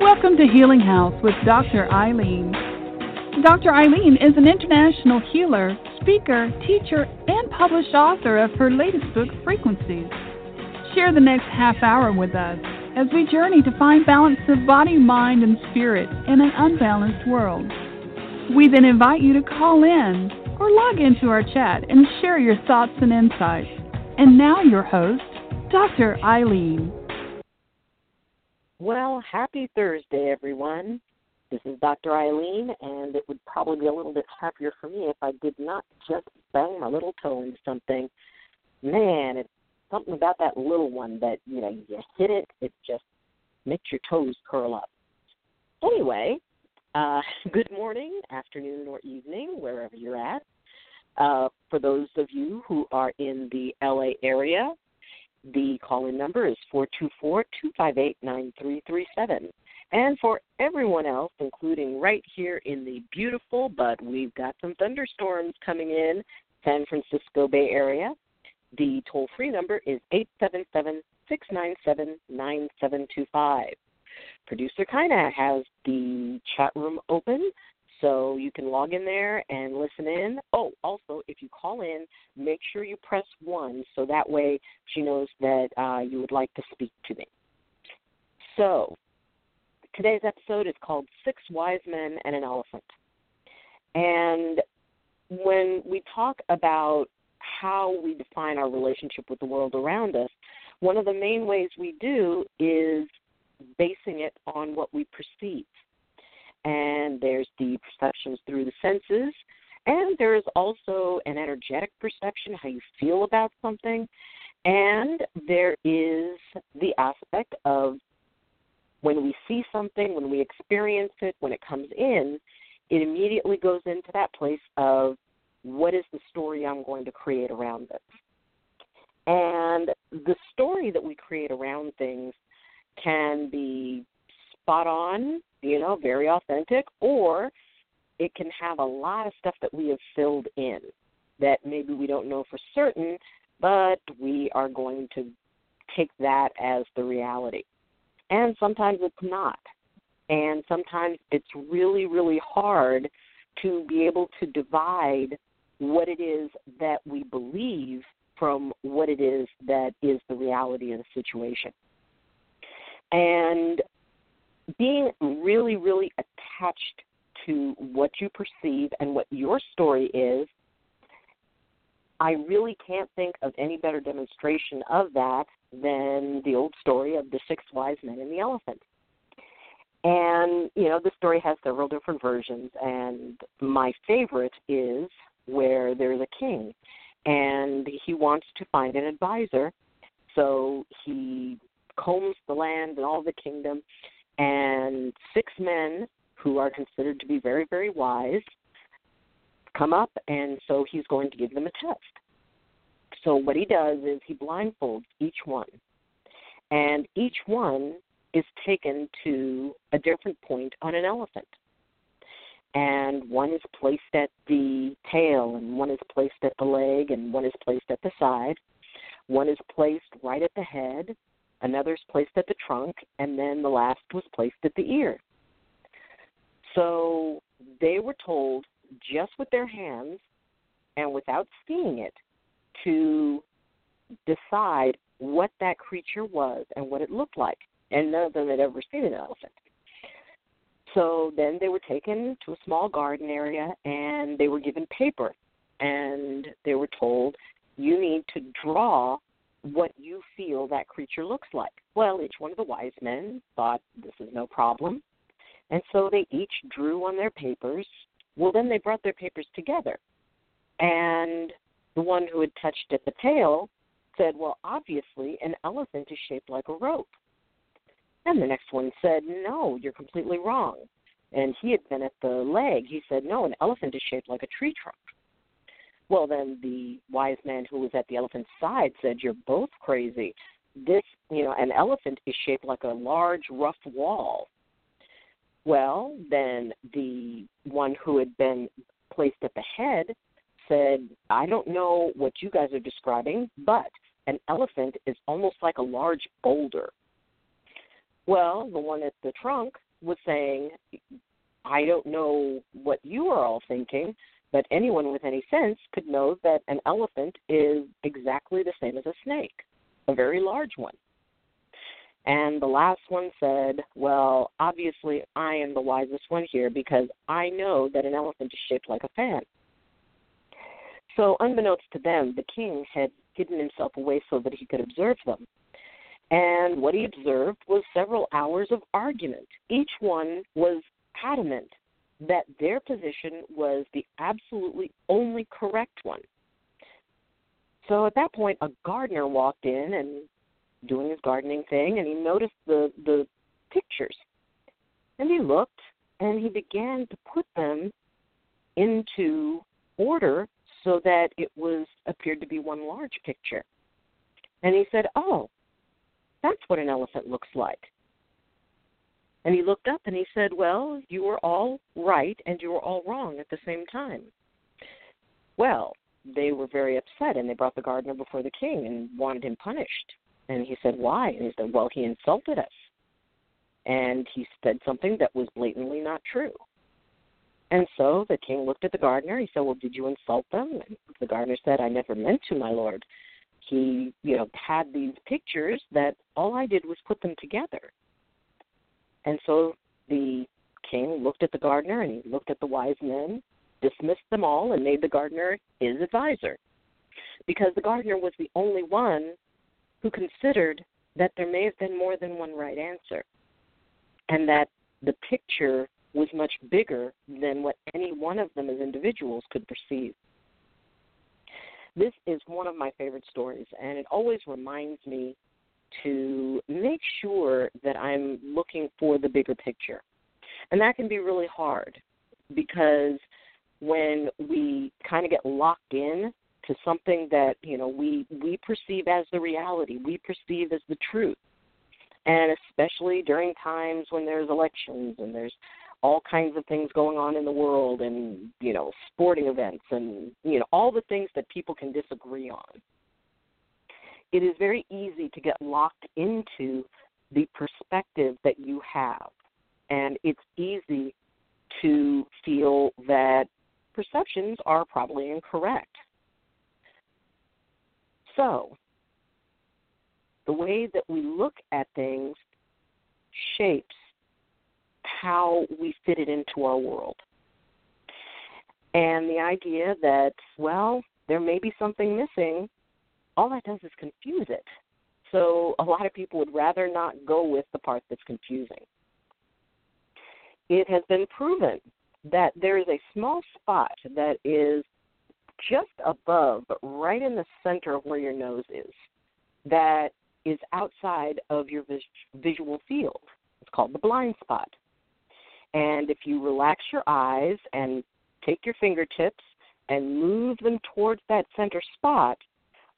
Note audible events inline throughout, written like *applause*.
Welcome to Healing House with Dr. Ayleen. Dr. Ayleen is an international healer, speaker, teacher, and published author of her latest book, Frequencies. Share the next half hour with us as we journey to find balance of body, mind, and spirit in an unbalanced world. We then invite you to call in or log into our chat and share your thoughts and insights. And now, your host, Dr. Ayleen. Well, happy Thursday, everyone. This is Dr. Ayleen, and it would probably be a little bit happier for me if I did not just bang my little toe into something. Man, it's something about that little one that, you know, you hit it, it just makes your toes curl up. Anyway, uh, *laughs* good morning, afternoon, or evening, wherever you're at. Uh, for those of you who are in the LA area, the call in number is 424 258 9337. And for everyone else, including right here in the beautiful, but we've got some thunderstorms coming in, San Francisco Bay Area, the toll free number is 877 697 9725. Producer Kina has the chat room open so you can log in there and listen in. Oh, also, if you call in, make sure you press 1 so that way she knows that uh, you would like to speak to me. So, today's episode is called Six Wise Men and an Elephant. And when we talk about how we define our relationship with the world around us, one of the main ways we do is basing it on what we perceive and there's the perceptions through the senses, and there's also an energetic perception, how you feel about something, and there is the aspect of when we see something, when we experience it, when it comes in, it immediately goes into that place of what is the story I'm going to create around this. And the story that we create around things can be spot on you know, very authentic, or it can have a lot of stuff that we have filled in that maybe we don't know for certain, but we are going to take that as the reality. And sometimes it's not. And sometimes it's really, really hard to be able to divide what it is that we believe from what it is that is the reality of the situation. And being really, really attached to what you perceive and what your story is, I really can't think of any better demonstration of that than the old story of the six wise men and the elephant. And, you know, the story has several different versions, and my favorite is where there's a king and he wants to find an advisor. So he combs the land and all the kingdom and six men who are considered to be very, very wise come up, and so he's going to give them a test. So what he does is he blindfolds each one, and each one is taken to a different point on an elephant. And one is placed at the tail, and one is placed at the leg, and one is placed at the side. One is placed right at the head, another's placed at the trunk, and then the last was placed at the ear. So they were told just with their hands and without seeing it to decide what that creature was and what it looked like. And none of them had ever seen an elephant. So then they were taken to a small garden area and they were given paper and they were told you need to draw what you feel that creature looks like. Well, each one of the wise men thought this is no problem. And so they each drew on their papers. Well, then they brought their papers together. And the one who had touched at the tail said, Well, obviously, an elephant is shaped like a rope. And the next one said, No, you're completely wrong. And he had been at the leg. He said, No, an elephant is shaped like a tree trunk. Well, then the wise man who was at the elephant's side said, You're both crazy. This, you know, an elephant is shaped like a large, rough wall. Well, then the one who had been placed at the head said, I don't know what you guys are describing, but an elephant is almost like a large boulder. Well, the one at the trunk was saying, I don't know what you are all thinking, but anyone with any sense could know that an elephant is exactly the same as a snake, a very large one. And the last one said, Well, obviously I am the wisest one here because I know that an elephant is shaped like a fan. So, unbeknownst to them, the king had hidden himself away so that he could observe them. And what he observed was several hours of argument. Each one was adamant that their position was the absolutely only correct one. So at that point, a gardener walked in and doing his gardening thing, and he noticed the the pictures, and he looked and he began to put them into order so that it was appeared to be one large picture. And he said, "Oh, that's what an elephant looks like." And he looked up and he said, Well, you were all right and you were all wrong at the same time. Well, they were very upset and they brought the gardener before the king and wanted him punished. And he said, Why? And he said, Well, he insulted us. And he said something that was blatantly not true. And so the king looked at the gardener. He said, Well, did you insult them? And the gardener said, I never meant to, my lord. He, you know, had these pictures that all I did was put them together. And so the king looked at the gardener and he looked at the wise men, dismissed them all, and made the gardener his advisor. Because the gardener was the only one who considered that there may have been more than one right answer, and that the picture was much bigger than what any one of them as individuals could perceive. This is one of my favorite stories, and it always reminds me to make sure that I'm looking for the bigger picture. And that can be really hard because when we kind of get locked in to something that, you know, we we perceive as the reality, we perceive as the truth. And especially during times when there's elections and there's all kinds of things going on in the world and, you know, sporting events and, you know, all the things that people can disagree on it is very easy to get locked into the perspective that you have. And it's easy to feel that perceptions are probably incorrect. So, the way that we look at things shapes how we fit it into our world. And the idea that, well, there may be something missing all that does is confuse it. So a lot of people would rather not go with the part that's confusing. It has been proven that there is a small spot that is just above, right in the center of where your nose is, that is outside of your vis- visual field. It's called the blind spot. And if you relax your eyes and take your fingertips and move them towards that center spot,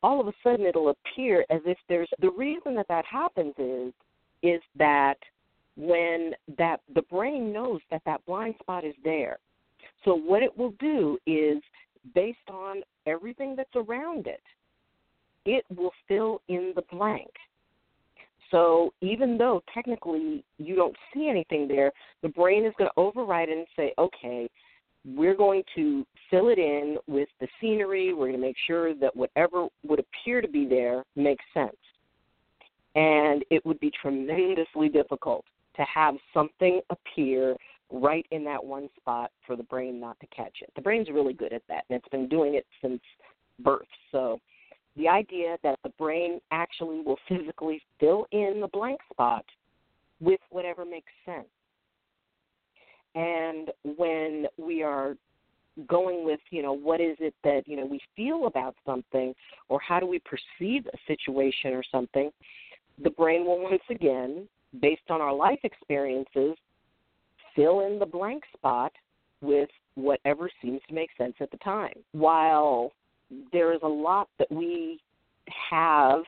all of a sudden it'll appear as if there's the reason that that happens is is that when that the brain knows that that blind spot is there. So what it will do is based on everything that's around it it will fill in the blank. So even though technically you don't see anything there the brain is going to override it and say okay we're going to fill it in with the scenery. We're going to make sure that whatever would appear to be there makes sense. And it would be tremendously difficult to have something appear right in that one spot for the brain not to catch it. The brain's really good at that, and it's been doing it since birth. So the idea that the brain actually will physically fill in the blank spot with whatever makes sense and when we are going with you know what is it that you know we feel about something or how do we perceive a situation or something the brain will once again based on our life experiences fill in the blank spot with whatever seems to make sense at the time. While there is a lot that we have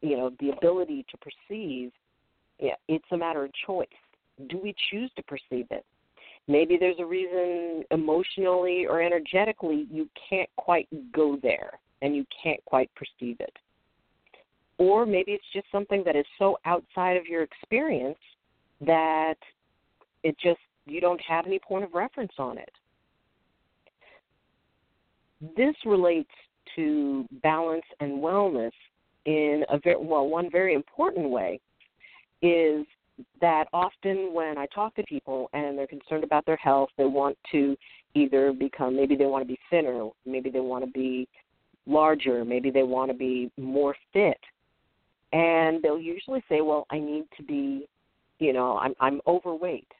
you know the ability to perceive it's a matter of choice do we choose to perceive it? Maybe there's a reason emotionally or energetically you can't quite go there and you can't quite perceive it. Or maybe it's just something that is so outside of your experience that it just you don't have any point of reference on it. This relates to balance and wellness in a very well one very important way is that often when I talk to people and they're concerned about their health, they want to either become maybe they want to be thinner, maybe they want to be larger, maybe they want to be more fit. And they'll usually say, "Well, I need to be, you know, I'm I'm overweight."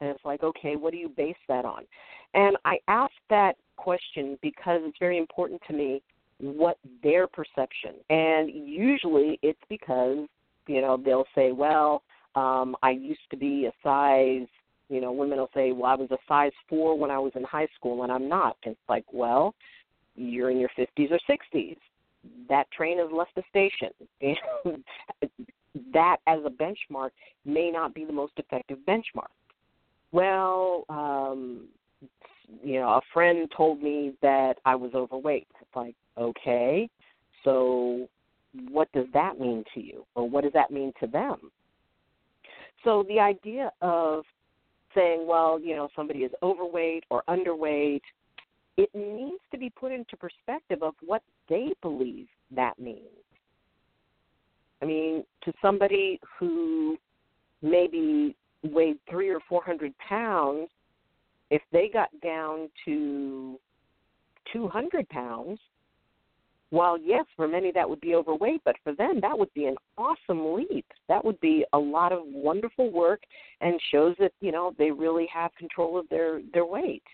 And it's like, "Okay, what do you base that on?" And I ask that question because it's very important to me what their perception. And usually it's because, you know, they'll say, "Well, um, I used to be a size, you know, women will say, well, I was a size four when I was in high school, and I'm not. And it's like, well, you're in your 50s or 60s. That train has left the station. *laughs* that as a benchmark may not be the most effective benchmark. Well, um, you know, a friend told me that I was overweight. It's like, okay, so what does that mean to you? Or what does that mean to them? So the idea of saying, well, you know, somebody is overweight or underweight, it needs to be put into perspective of what they believe that means. I mean, to somebody who maybe weighed three or four hundred pounds, if they got down to 200 pounds, while yes, for many that would be overweight, but for them that would be an awesome leap. That would be a lot of wonderful work and shows that, you know, they really have control of their their weight.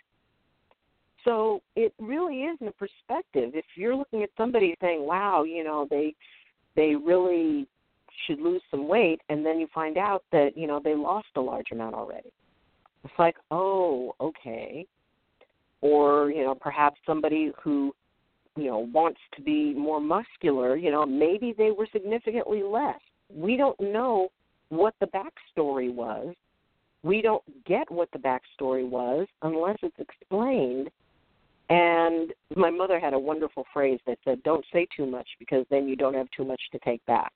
So it really is in a perspective. If you're looking at somebody saying, "Wow, you know, they they really should lose some weight," and then you find out that, you know, they lost a large amount already. It's like, "Oh, okay." Or, you know, perhaps somebody who you know wants to be more muscular you know maybe they were significantly less. We don't know what the backstory was. We don't get what the backstory was unless it's explained. And my mother had a wonderful phrase that said don't say too much because then you don't have too much to take back.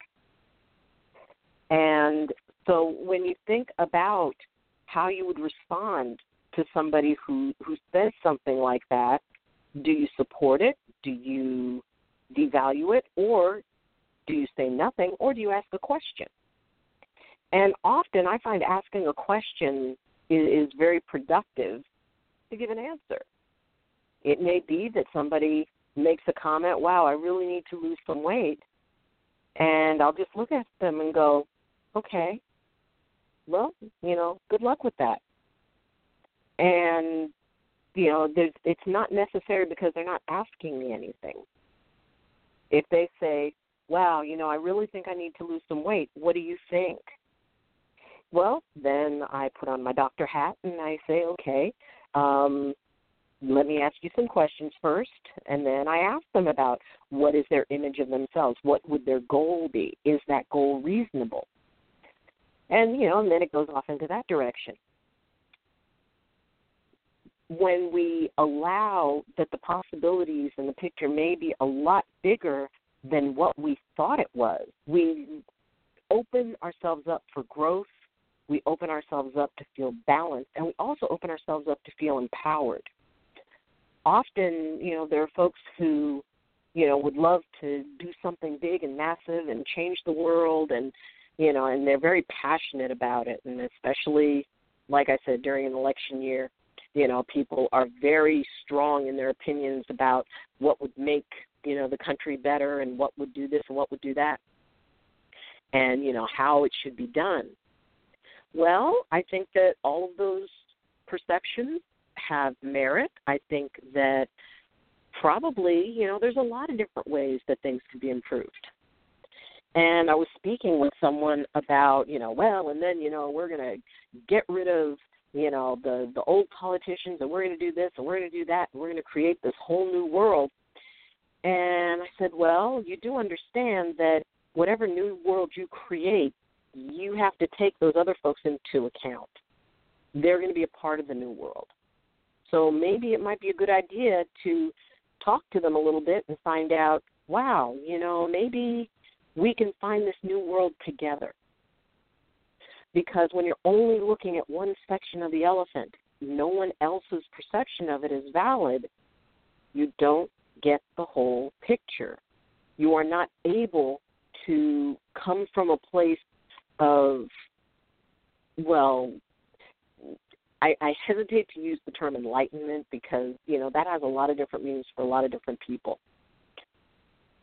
And so when you think about how you would respond to somebody who who says something like that do you support it do you devalue it, or do you say nothing, or do you ask a question? And often I find asking a question is, is very productive to give an answer. It may be that somebody makes a comment, wow, I really need to lose some weight. And I'll just look at them and go, okay, well, you know, good luck with that. And you know, there's it's not necessary because they're not asking me anything. If they say, "Wow, you know, I really think I need to lose some weight. What do you think?" Well, then I put on my doctor hat and I say, "Okay, um, let me ask you some questions first, and then I ask them about what is their image of themselves, what would their goal be, is that goal reasonable, and you know, and then it goes off into that direction when we allow that the possibilities in the picture may be a lot bigger than what we thought it was, we open ourselves up for growth, we open ourselves up to feel balanced, and we also open ourselves up to feel empowered. Often, you know, there are folks who, you know, would love to do something big and massive and change the world and you know, and they're very passionate about it. And especially like I said during an election year, you know people are very strong in their opinions about what would make you know the country better and what would do this and what would do that and you know how it should be done. Well i think that all of those perceptions have merit. I think that probably you know there's a lot of different ways that things can be improved. And i was speaking with someone about you know well and then you know we're going to get rid of you know the the old politicians and we're going to do this and we're going to do that and we're going to create this whole new world. And i said well you do understand that whatever new world you create you have to take those other folks into account. They're going to be a part of the new world. So maybe it might be a good idea to talk to them a little bit and find out wow you know maybe we can find this new world together Because when you're only looking at one section of the elephant, no one else's perception of it is valid, you don't get the whole picture. You are not able to come from a place of, well, I, I hesitate to use the term enlightenment because, you know, that has a lot of different meanings for a lot of different people.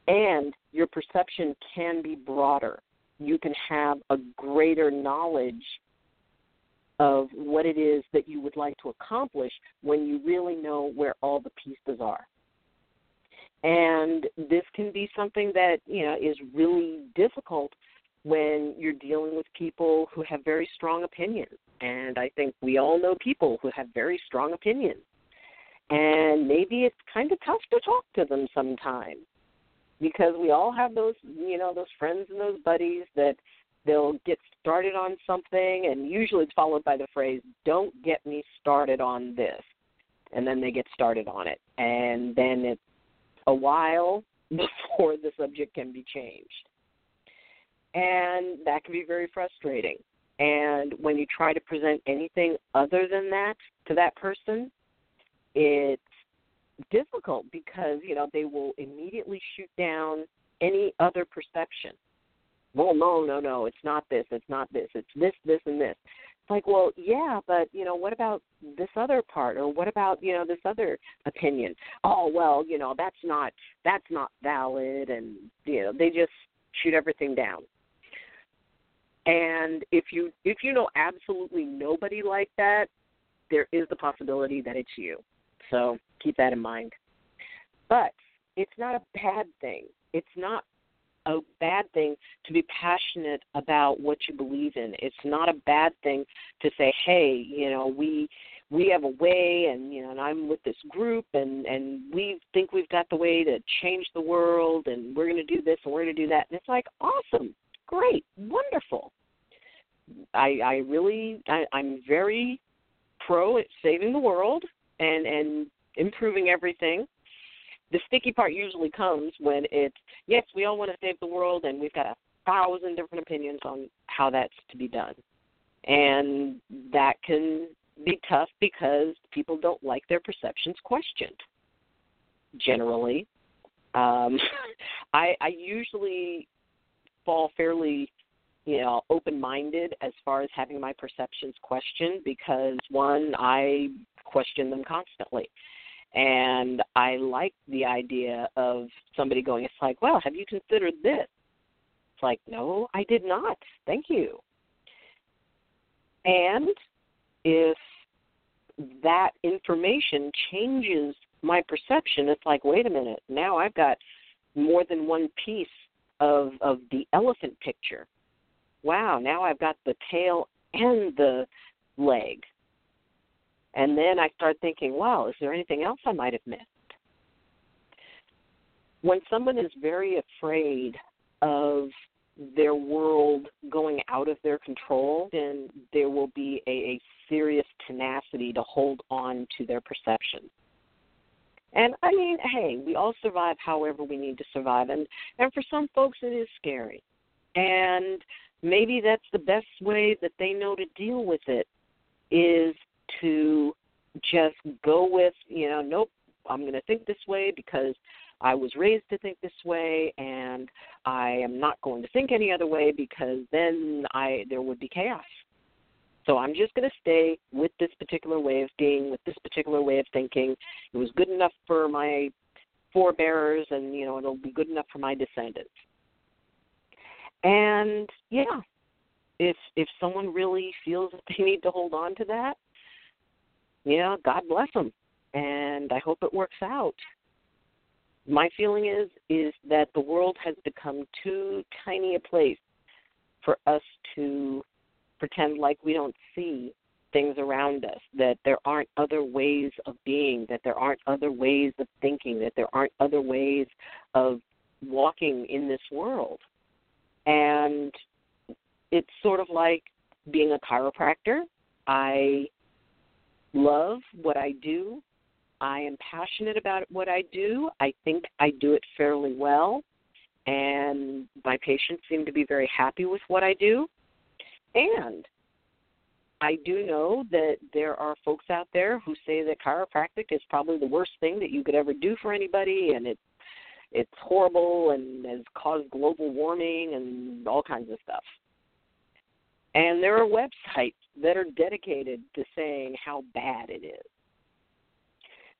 And your perception can be broader. You can have a greater knowledge of what it is that you would like to accomplish when you really know where all the pieces are. And this can be something that, you know, is really difficult when you're dealing with people who have very strong opinions. And I think we all know people who have very strong opinions. And maybe it's kind of tough to talk to them sometimes because we all have those, you know, those friends and those buddies that they'll get started on something and usually it's followed by the phrase, don't get me started on this. And then they get started on it. And then it's a while *laughs* before the subject can be changed and that can be very frustrating. And when you try to present anything other than that to that person, it's difficult because you know they will immediately shoot down any other perception. Well, no, no, no, it's not this, it's not this, it's this, this, and this. It's like, well, yeah, but you know, what about this other part, or what about you know this other opinion? Oh, well, you know, that's not that's not valid, and you know, they just shoot everything down. And if you if you know absolutely nobody like that, there is the possibility that it's you. So keep that in mind. But it's not a bad thing. It's not a bad thing to be passionate about what you believe in. It's not a bad thing to say, "Hey, you know, we we have a way and you know, and I'm with this group and and we think we've got the way to change the world and we're going to do this and we're going to do that." And it's like, "Awesome great, wonderful. I I really I, I'm very pro at saving the world and and improving everything. The sticky part usually comes when it's yes, we all want to save the world and we've got a thousand different opinions on how that's to be done. And that can be tough because people don't like their perceptions questioned. Generally, um, *laughs* I, I usually fall fairly you know open minded as far as having my perceptions questioned because one i question them constantly. And i like the idea of somebody going it's like well have you considered this? It's like no i did not. Thank you. And if that information changes my perception it's like wait a minute. Now i've got more than one piece of of the elephant picture. Wow, now I've got the tail and the leg. And then I start thinking, wow, is there anything else I might have missed? When someone is very afraid of their world going out of their control, then there will be a, a serious tenacity to hold on to their perception. And I mean, hey, we all survive however we need to survive, and and for some folks it is scary, and maybe that's the best way that they know to deal with it is to just go with you know nope i'm going to think this way because i was raised to think this way and i am not going to think any other way because then i there would be chaos so I'm just going to stay with this particular way of being, with this particular way of thinking. It was good enough for my forebears, and you know it'll be good enough for my descendants. And yeah, if if someone really feels that they need to hold on to that, yeah, God bless them, and I hope it works out. My feeling is is that the world has become too tiny a place for us to pretend like we don't see things around us, that there aren't other ways of being, that there aren't other ways of thinking, that there aren't other ways of walking in this world. And it's sort of like being a chiropractor. I love what I do. I am passionate about what I do. I think I do it fairly well. And my patients seem to be very happy with what I do. And I do know that there are folks out there who say that chiropractic is probably the worst thing that you could ever do for anybody, and it it's horrible and has caused global warming and all kinds of stuff. And there are websites that are dedicated to saying how bad it is.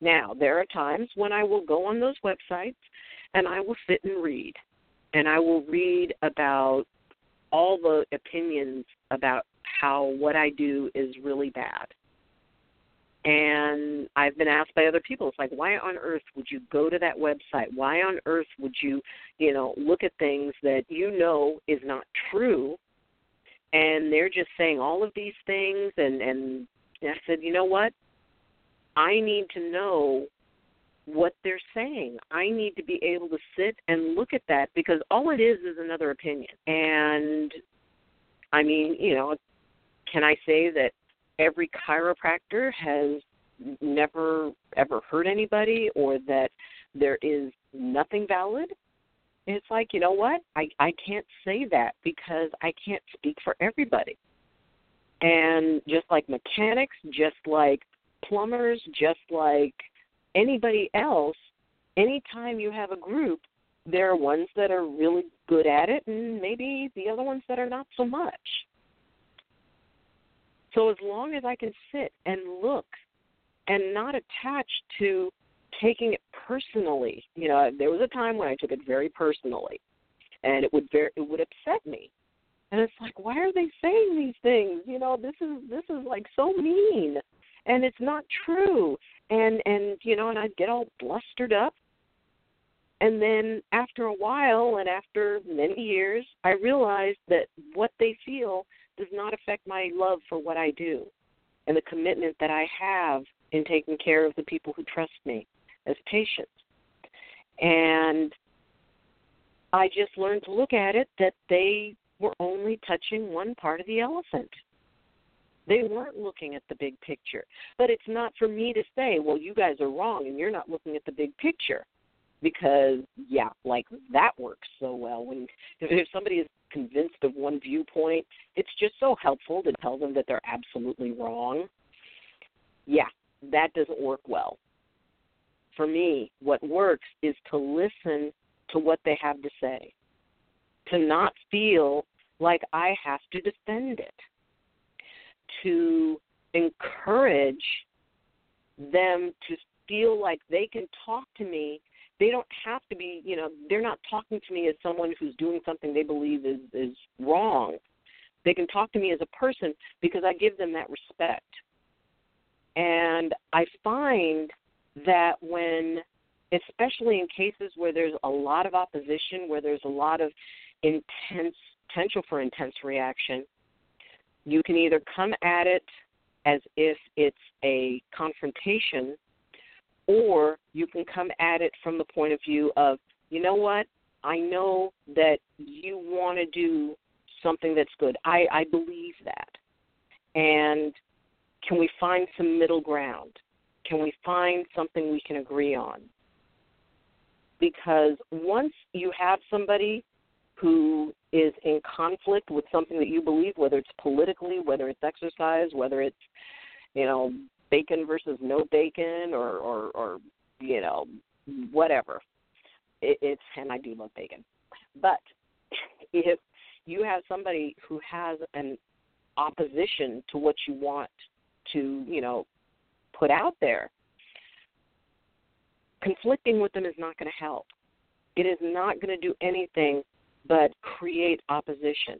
Now, there are times when I will go on those websites and I will sit and read. And I will read about all the opinions about how what I do is really bad. And I've been asked by other people, it's like, why on earth would you go to that website? Why on earth would you, you know, look at things that you know is not true? And they're just saying all of these things. And, and I said, you know what? I need to know what they're saying. I need to be able to sit and look at that because all it is is another opinion. And I mean, you know, can I say that every chiropractor has never ever hurt anybody or that there is nothing valid? It's like, you know what? I I can't say that because I can't speak for everybody. And just like mechanics, just like plumbers, just like anybody else, anytime you have a group, there are ones that are really good at it and maybe the other ones that are not so much. So as long as I can sit and look and not attached to taking it personally, you know, there was a time when I took it very personally, and it would very it would upset me. And it's like, why are they saying these things? You know, this is this is like so mean, and it's not true. And and you know, and I'd get all blustered up. And then after a while, and after many years, I realized that what they feel does not affect my love for what I do and the commitment that I have in taking care of the people who trust me as patients. And I just learned to look at it that they were only touching one part of the elephant. They weren't looking at the big picture. But it's not for me to say, well, you guys are wrong and you're not looking at the big picture. Because, yeah, like that works so well. When if somebody is convinced of one viewpoint, it's just so helpful to tell them that they're absolutely wrong. Yeah, that doesn't work well. For me, what works is to listen to what they have to say, to not feel like I have to defend it, to encourage them to feel like they can talk to me. They don't have to be you know they're not talking to me as someone who's doing something they believe is is wrong. They can talk to me as a person because i give them that respect. And i find that when especially in cases where there's a lot of opposition where there's a lot of intense potential for intense reaction you can either come at it as if it's a confrontation or you can come at it from the point of view of, you know what, I know that you want to do something that's good. I, I believe that. And can we find some middle ground? Can we find something we can agree on? Because once you have somebody who is in conflict with something that you believe, whether it's politically, whether it's exercise, whether it's, you know, bacon versus no bacon or or or you know whatever it, it's and i do love bacon but *laughs* if you have somebody who has an opposition to what you want to you know put out there conflicting with them is not going to help it is not going to do anything but create opposition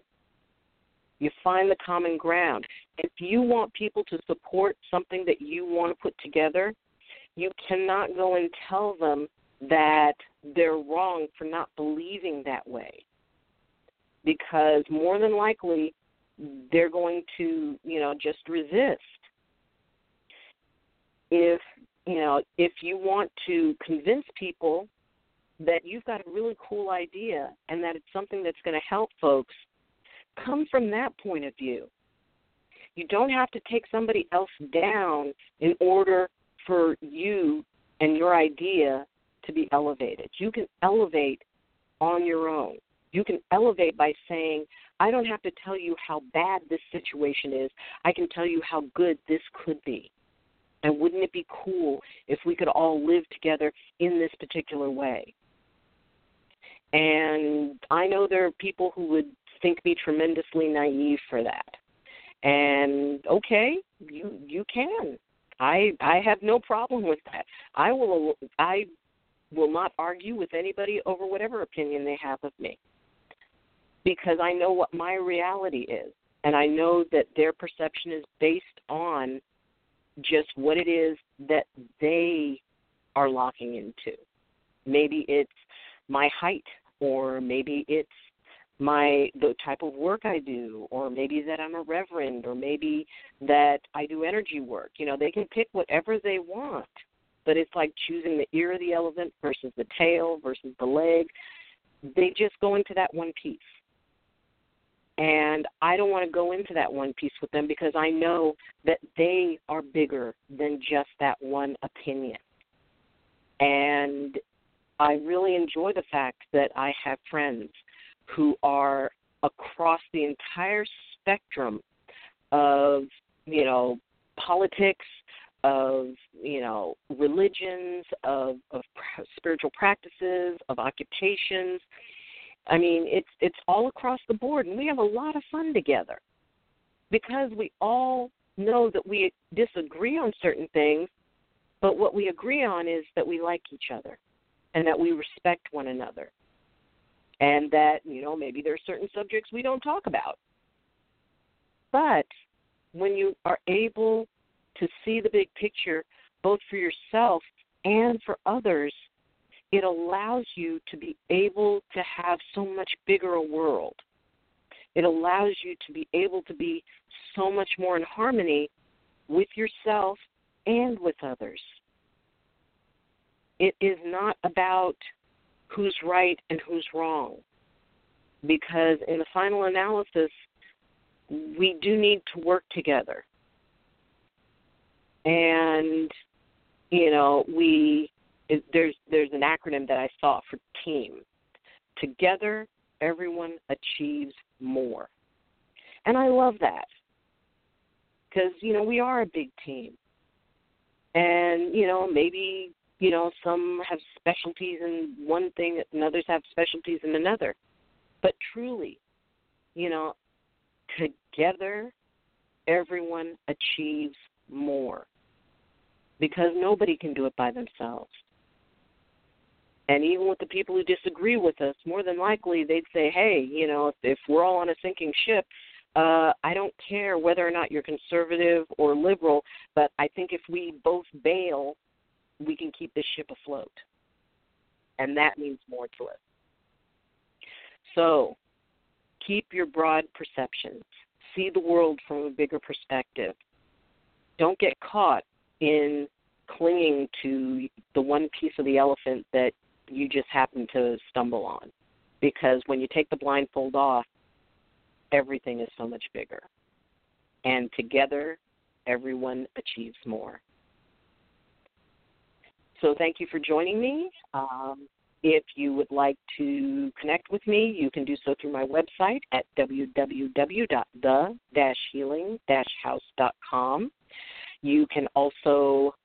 you find the common ground. If you want people to support something that you want to put together, you cannot go and tell them that they're wrong for not believing that way. Because more than likely, they're going to, you know, just resist. If, you know, if you want to convince people that you've got a really cool idea and that it's something that's going to help folks, come from that point of view. You don't have to take somebody else down in order for you and your idea to be elevated. You can elevate on your own. You can elevate by saying, I don't have to tell you how bad this situation is. I can tell you how good this could be. And wouldn't it be cool if we could all live together in this particular way? And I know there are people who would think me tremendously naive for that. And okay, you you can. I I have no problem with that. I will I will not argue with anybody over whatever opinion they have of me. Because I know what my reality is and I know that their perception is based on just what it is that they are locking into. Maybe it's my height or maybe it's my the type of work I do, or maybe that I'm a reverend, or maybe that I do energy work. You know, they can pick whatever they want, but it's like choosing the ear of the elephant versus the tail versus the leg. They just go into that one piece. And I don't want to go into that one piece with them because I know that they are bigger than just that one opinion. And I really enjoy the fact that I have friends who are across the entire spectrum of you know politics of you know religions of of spiritual practices of occupations i mean it's it's all across the board and we have a lot of fun together because we all know that we disagree on certain things but what we agree on is that we like each other and that we respect one another. And that you know maybe there are certain subjects we don't talk about. But when you are able to see the big picture both for yourself and for others it allows you to be able to have so much bigger a world it allows you to be able to be so much more in harmony with yourself and with others it is not about who's right and who's wrong. Because in the final analysis, we do need to work together. And you know, we it, there's there's an acronym that I saw for team. Together, everyone achieves more. And I love that. Cuz you know, we are a big team. And you know, maybe you know, some have specialties in one thing and others have specialties in another. But truly, you know, together everyone achieves more because nobody can do it by themselves. And even with the people who disagree with us, more than likely they'd say, hey, you know, if, if we're all on a sinking ship, uh, I don't care whether or not you're conservative or liberal, but I think if we both bail we can keep the ship afloat. And that means more to us. So keep your broad perceptions. See the world from a bigger perspective. Don't get caught in clinging to the one piece of the elephant that you just happen to stumble on. Because when you take the blindfold off, everything is so much bigger. And together, everyone achieves more. So thank you for joining me. Um, if you would like to connect with me, you can do so through my website at www.the-healing-house.com. You can also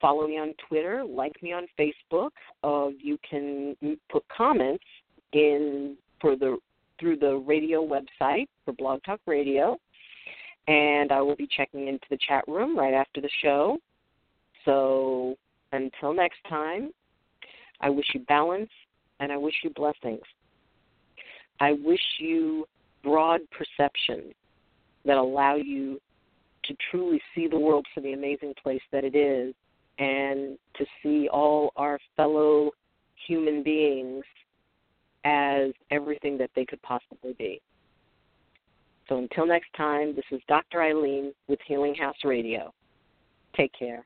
follow me on Twitter, like me on Facebook. Uh, you can put comments in for the through the radio website for Blog Talk Radio, and I will be checking into the chat room right after the show. So until next time, I wish you balance and I wish you blessings. I wish you broad perception that allow you to truly see the world for the amazing place that it is and to see all our fellow human beings as everything that they could possibly be. So until next time, this is Dr. Ayleen with Healing House Radio. Take care.